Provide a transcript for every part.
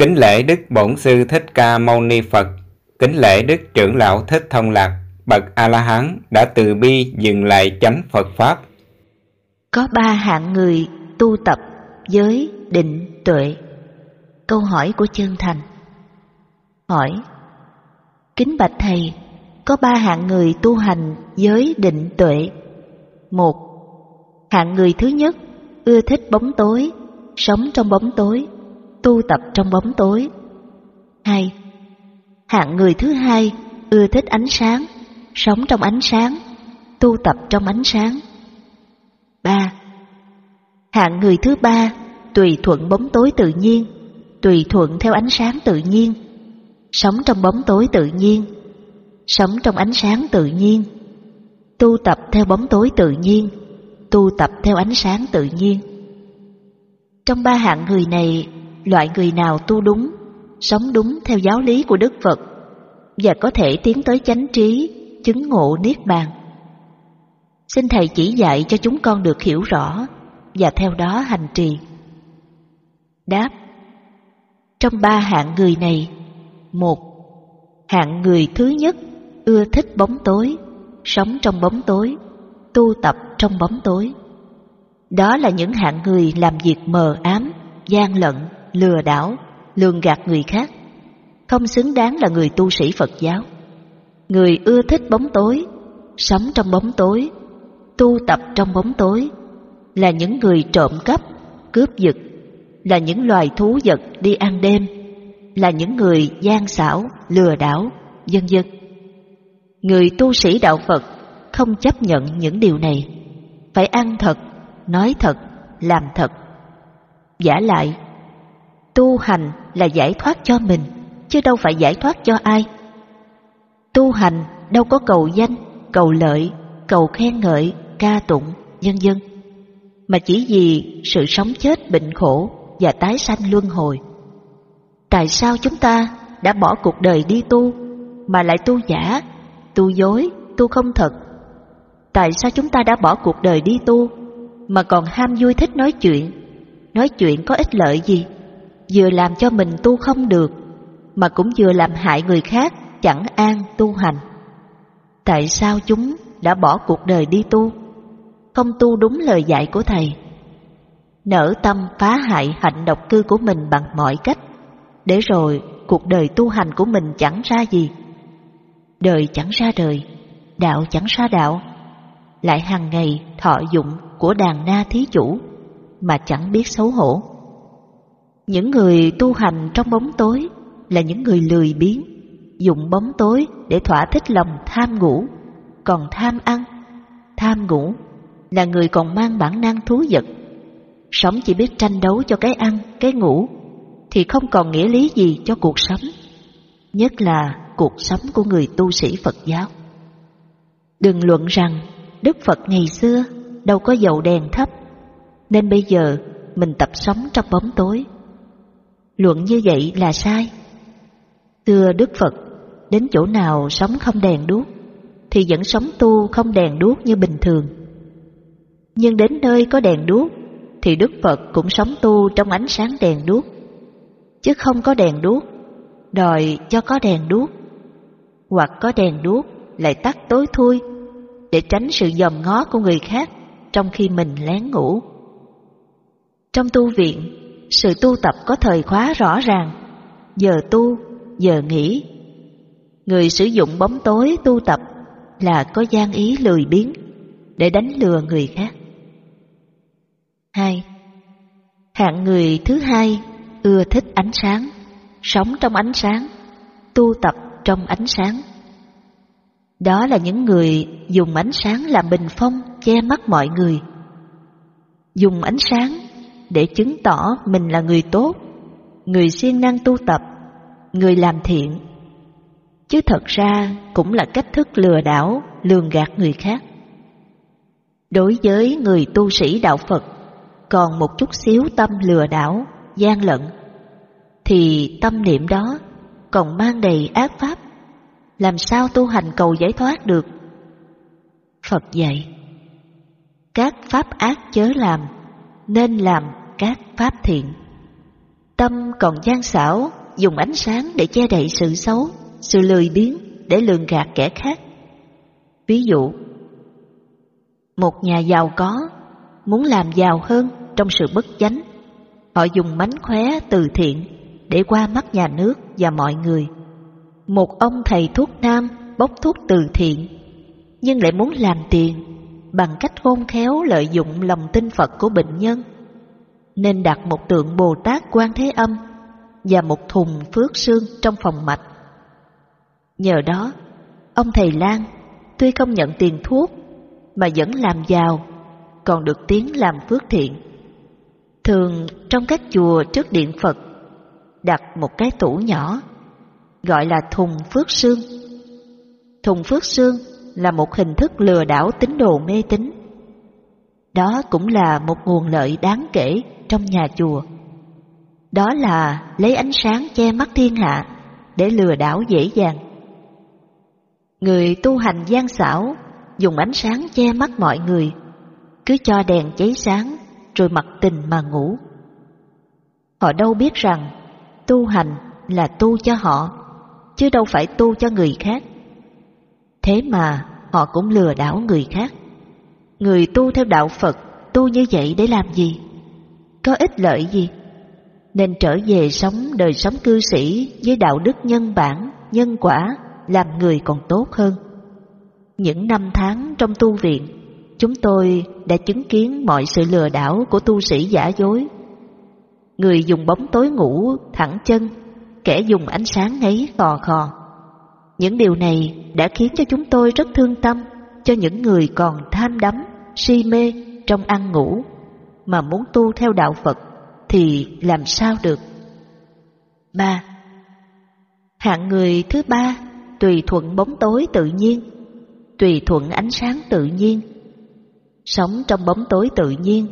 Kính lễ Đức Bổn Sư Thích Ca Mâu Ni Phật, kính lễ Đức Trưởng Lão Thích Thông Lạc, bậc A-la-hán đã từ bi dừng lại chánh Phật Pháp. Có ba hạng người tu tập giới định tuệ. Câu hỏi của chân thành. Hỏi: Kính bạch thầy, có ba hạng người tu hành giới định tuệ. Một, hạng người thứ nhất ưa thích bóng tối, sống trong bóng tối, tu tập trong bóng tối. Hai, hạng người thứ hai ưa thích ánh sáng, sống trong ánh sáng, tu tập trong ánh sáng. Ba, hạng người thứ ba tùy thuận bóng tối tự nhiên, tùy thuận theo ánh sáng tự nhiên, sống trong bóng tối tự nhiên, sống trong ánh sáng tự nhiên, tu tập theo bóng tối tự nhiên, tu tập theo ánh sáng tự nhiên. Trong ba hạng người này, loại người nào tu đúng, sống đúng theo giáo lý của Đức Phật và có thể tiến tới chánh trí, chứng ngộ niết bàn. Xin Thầy chỉ dạy cho chúng con được hiểu rõ và theo đó hành trì. Đáp Trong ba hạng người này, một Hạng người thứ nhất ưa thích bóng tối, sống trong bóng tối, tu tập trong bóng tối. Đó là những hạng người làm việc mờ ám, gian lận, lừa đảo, lường gạt người khác, không xứng đáng là người tu sĩ Phật giáo. Người ưa thích bóng tối, sống trong bóng tối, tu tập trong bóng tối, là những người trộm cắp, cướp giật, là những loài thú vật đi ăn đêm, là những người gian xảo, lừa đảo, vân vân. Người tu sĩ đạo Phật không chấp nhận những điều này, phải ăn thật, nói thật, làm thật. Giả lại, tu hành là giải thoát cho mình, chứ đâu phải giải thoát cho ai. Tu hành đâu có cầu danh, cầu lợi, cầu khen ngợi, ca tụng, vân vân, mà chỉ vì sự sống chết bệnh khổ và tái sanh luân hồi. Tại sao chúng ta đã bỏ cuộc đời đi tu mà lại tu giả, tu dối, tu không thật? Tại sao chúng ta đã bỏ cuộc đời đi tu mà còn ham vui thích nói chuyện? Nói chuyện có ích lợi gì? Vừa làm cho mình tu không được mà cũng vừa làm hại người khác chẳng an tu hành. Tại sao chúng đã bỏ cuộc đời đi tu? Không tu đúng lời dạy của Thầy. Nở tâm phá hại hạnh độc cư của mình bằng mọi cách, để rồi cuộc đời tu hành của mình chẳng ra gì. Đời chẳng ra đời, đạo chẳng ra đạo, lại hàng ngày thọ dụng của đàn na thí chủ mà chẳng biết xấu hổ. Những người tu hành trong bóng tối là những người lười biếng, dùng bóng tối để thỏa thích lòng tham ngủ, còn tham ăn, tham ngủ là người còn mang bản năng thú vật. Sống chỉ biết tranh đấu cho cái ăn, cái ngủ, thì không còn nghĩa lý gì cho cuộc sống, nhất là cuộc sống của người tu sĩ Phật giáo. Đừng luận rằng Đức Phật ngày xưa đâu có dầu đèn thấp, nên bây giờ mình tập sống trong bóng tối. Luận như vậy là sai. Thưa Đức Phật, đến chỗ nào sống không đèn đuốc, thì vẫn sống tu không đèn đuốc như bình thường. Nhưng đến nơi có đèn đuốc, thì Đức Phật cũng sống tu trong ánh sáng đèn đuốc, chứ không có đèn đuốc, đòi cho có đèn đuốc, hoặc có đèn đuốc lại tắt tối thui để tránh sự dòm ngó của người khác trong khi mình lén ngủ. Trong tu viện, sự tu tập có thời khóa rõ ràng, giờ tu, giờ nghỉ. Người sử dụng bóng tối tu tập là có gian ý lười biếng để đánh lừa người khác. 2. Hạng người thứ hai ưa thích ánh sáng, sống trong ánh sáng, tu tập trong ánh sáng. Đó là những người dùng ánh sáng làm bình phong che mắt mọi người. Dùng ánh sáng để chứng tỏ mình là người tốt, người siêng năng tu tập, người làm thiện. Chứ thật ra cũng là cách thức lừa đảo, lường gạt người khác. Đối với người tu sĩ đạo Phật, còn một chút xíu tâm lừa đảo, gian lận, thì tâm niệm đó còn mang đầy ác pháp làm sao tu hành cầu giải thoát được? Phật dạy, các pháp ác chớ làm, nên làm các pháp thiện. Tâm còn gian xảo, dùng ánh sáng để che đậy sự xấu, sự lười biếng để lường gạt kẻ khác. Ví dụ, một nhà giàu có muốn làm giàu hơn trong sự bất chánh, họ dùng mánh khóe từ thiện để qua mắt nhà nước và mọi người. Một ông thầy thuốc nam bốc thuốc từ thiện, nhưng lại muốn làm tiền bằng cách khôn khéo lợi dụng lòng tin Phật của bệnh nhân, nên đặt một tượng Bồ Tát Quan Thế Âm và một thùng phước sương trong phòng mạch. Nhờ đó, ông thầy Lan tuy không nhận tiền thuốc mà vẫn làm giàu, còn được tiếng làm phước thiện. Thường trong các chùa trước điện Phật đặt một cái tủ nhỏ gọi là thùng phước sương. Thùng phước sương là một hình thức lừa đảo tín đồ mê tín. Đó cũng là một nguồn lợi đáng kể trong nhà chùa. Đó là lấy ánh sáng che mắt thiên hạ để lừa đảo dễ dàng. Người tu hành gian xảo dùng ánh sáng che mắt mọi người, cứ cho đèn cháy sáng rồi mặc tình mà ngủ. Họ đâu biết rằng tu hành là tu cho họ, chứ đâu phải tu cho người khác. Thế mà họ cũng lừa đảo người khác. Người tu theo đạo Phật tu như vậy để làm gì? Có ích lợi gì? Nên trở về sống đời sống cư sĩ với đạo đức nhân bản, nhân quả, làm người còn tốt hơn. Những năm tháng trong tu viện, chúng tôi đã chứng kiến mọi sự lừa đảo của tu sĩ giả dối. Người dùng bóng tối ngủ thẳng chân, kẻ dùng ánh sáng ngáy khò khò. Những điều này đã khiến cho chúng tôi rất thương tâm cho những người còn tham đắm, si mê trong ăn ngủ, mà muốn tu theo đạo Phật thì làm sao được? ba Hạng người thứ ba tùy thuận bóng tối tự nhiên, tùy thuận ánh sáng tự nhiên, sống trong bóng tối tự nhiên,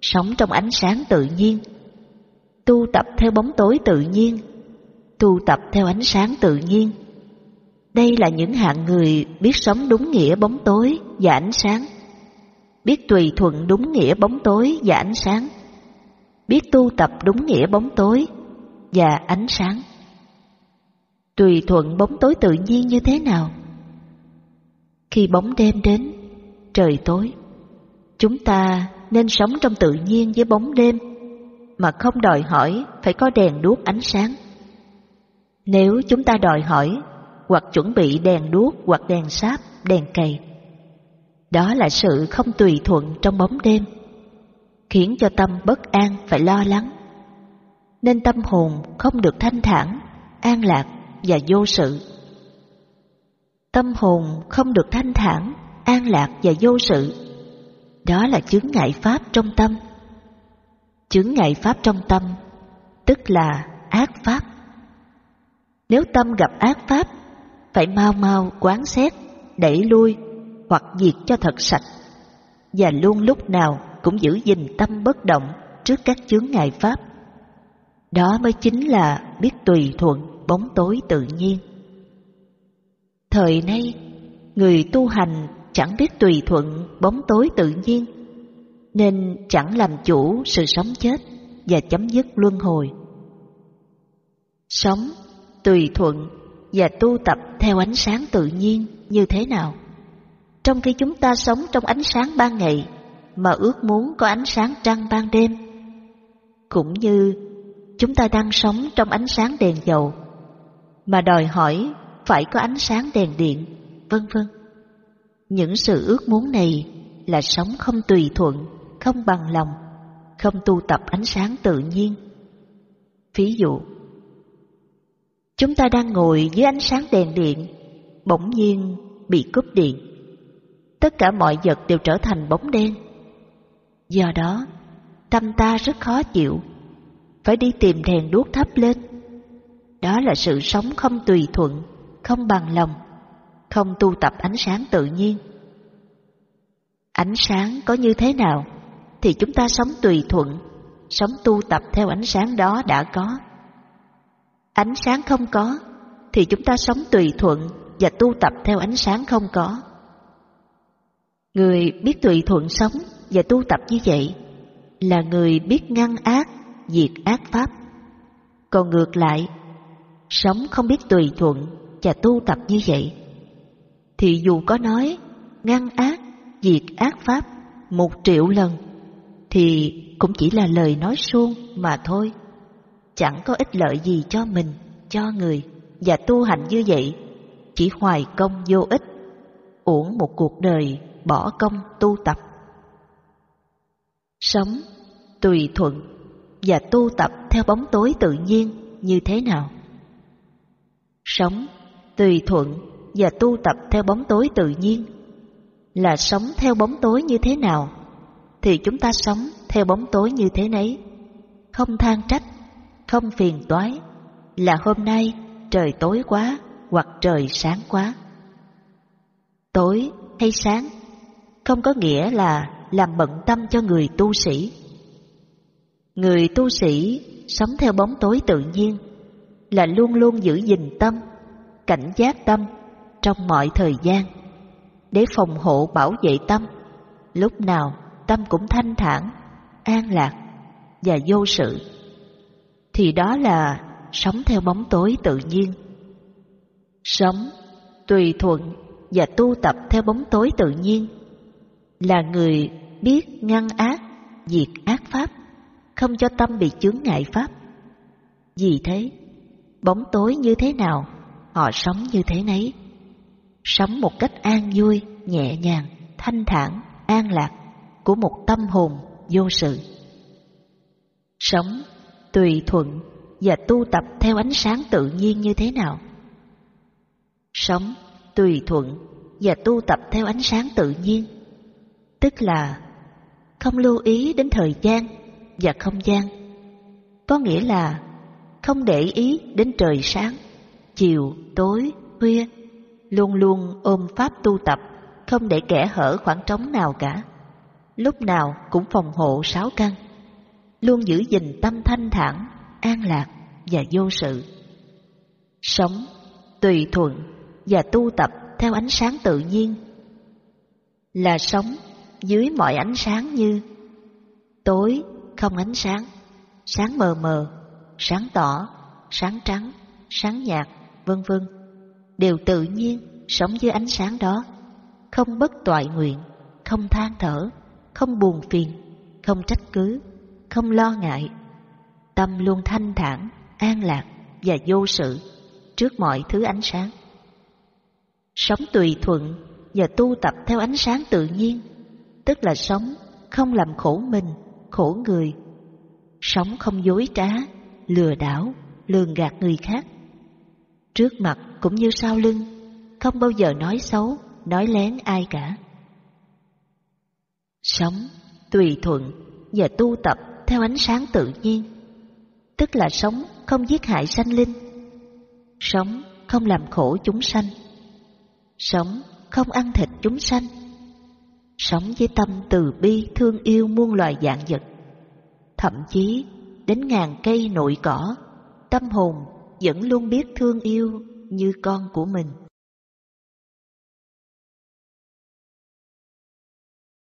sống trong ánh sáng tự nhiên, tu tập theo bóng tối tự nhiên, tu tập theo ánh sáng tự nhiên. Đây là những hạng người biết sống đúng nghĩa bóng tối và ánh sáng, biết tùy thuận đúng nghĩa bóng tối và ánh sáng, biết tu tập đúng nghĩa bóng tối và ánh sáng. Tùy thuận bóng tối tự nhiên như thế nào? Khi bóng đêm đến, trời tối, chúng ta nên sống trong tự nhiên với bóng đêm mà không đòi hỏi phải có đèn đuốc ánh sáng. Nếu chúng ta đòi hỏi hoặc chuẩn bị đèn đuốc hoặc đèn sáp, đèn cầy, đó là sự không tùy thuận trong bóng đêm, khiến cho tâm bất an phải lo lắng. Nên tâm hồn không được thanh thản, an lạc và vô sự. Tâm hồn không được thanh thản, an lạc và vô sự. Đó là chứng ngại pháp trong tâm. Chứng ngại pháp trong tâm, tức là ác pháp. Nếu tâm gặp ác pháp, phải mau mau quán xét, đẩy lui hoặc diệt cho thật sạch, và luôn lúc nào cũng giữ gìn tâm bất động trước các chướng ngại pháp. Đó mới chính là biết tùy thuận bóng tối tự nhiên. Thời nay, người tu hành chẳng biết tùy thuận bóng tối tự nhiên, nên chẳng làm chủ sự sống chết và chấm dứt luân hồi. Sống, tùy thuận và tu tập theo ánh sáng tự nhiên như thế nào? Trong khi chúng ta sống trong ánh sáng ban ngày mà ước muốn có ánh sáng trăng ban đêm, cũng như chúng ta đang sống trong ánh sáng đèn dầu mà đòi hỏi phải có ánh sáng đèn điện, vân vân. Những sự ước muốn này là sống không tùy thuận, không bằng lòng, không tu tập ánh sáng tự nhiên. Ví dụ, chúng ta đang ngồi dưới ánh sáng đèn điện, bỗng nhiên bị cúp điện. Tất cả mọi vật đều trở thành bóng đen. Do đó, tâm ta rất khó chịu, phải đi tìm đèn đuốc thắp lên. Đó là sự sống không tùy thuận, không bằng lòng, không tu tập ánh sáng tự nhiên. Ánh sáng có như thế nào thì chúng ta sống tùy thuận, sống tu tập theo ánh sáng đó đã có. Ánh sáng không có thì chúng ta sống tùy thuận và tu tập theo ánh sáng không có. Người biết tùy thuận sống và tu tập như vậy là người biết ngăn ác, diệt ác pháp, Còn ngược lại, sống không biết tùy thuận và tu tập như vậy, thì dù có nói ngăn ác, diệt ác pháp một triệu lần, thì cũng chỉ là lời nói suông mà thôi. Chẳng có ích lợi gì cho mình, cho người, và tu hành như vậy chỉ hoài công vô ích, uổng một cuộc đời bỏ công tu tập. Sống tùy thuận và tu tập theo bóng tối tự nhiên như thế nào? Sống tùy thuận và tu tập theo bóng tối tự nhiên là sống theo bóng tối như thế nào thì chúng ta sống theo bóng tối như thế nấy không than trách, không phiền toái là hôm nay trời tối quá hoặc trời sáng quá tối hay sáng không có nghĩa là làm bận tâm cho người tu sĩ. Người tu sĩ sống theo bóng tối tự nhiên, là luôn luôn giữ gìn tâm, cảnh giác tâm trong mọi thời gian để phòng hộ bảo vệ tâm. Lúc nào tâm cũng thanh thản, an lạc và vô sự. Thì đó là sống theo bóng tối tự nhiên. Sống tùy thuận và tu tập theo bóng tối tự nhiên là người biết ngăn ác, diệt ác pháp, không cho tâm bị chướng ngại pháp. Vì thế, bóng tối như thế nào, họ sống như thế nấy. Sống một cách an vui, nhẹ nhàng, thanh thản, an lạc của một tâm hồn vô sự. Sống tùy thuận và tu tập theo ánh sáng tự nhiên như thế nào? Sống tùy thuận và tu tập theo ánh sáng tự nhiên tức là không lưu ý đến thời gian và không gian. Có nghĩa là không để ý đến trời sáng, chiều, tối, khuya, luôn luôn ôm pháp tu tập, không để kẻ hở khoảng trống nào cả. Lúc nào cũng phòng hộ sáu căn, luôn giữ gìn tâm thanh thản, an lạc và vô sự. Sống tùy thuận và tu tập theo ánh sáng tự nhiên là sống dưới mọi ánh sáng như tối không ánh sáng sáng mờ mờ, sáng tỏ, sáng trắng, sáng nhạt, vân vân, đều tự nhiên sống dưới ánh sáng đó, không bất toại nguyện, không than thở, không buồn phiền, không trách cứ, không lo ngại. Tâm luôn thanh thản, an lạc và vô sự trước mọi thứ ánh sáng. Sống tùy thuận và tu tập theo ánh sáng tự nhiên tức là sống, không làm khổ mình, khổ người. Sống không dối trá, lừa đảo, lường gạt người khác. Trước mặt cũng như sau lưng, không bao giờ nói xấu, nói lén ai cả. Sống tùy thuận và tu tập theo ánh sáng tự nhiên, tức là sống không giết hại sanh linh. Sống không làm khổ chúng sanh. Sống không ăn thịt chúng sanh sống với tâm từ bi, thương yêu muôn loài dạng vật. Thậm chí, đến ngàn cây nội cỏ, tâm hồn vẫn luôn biết thương yêu như con của mình.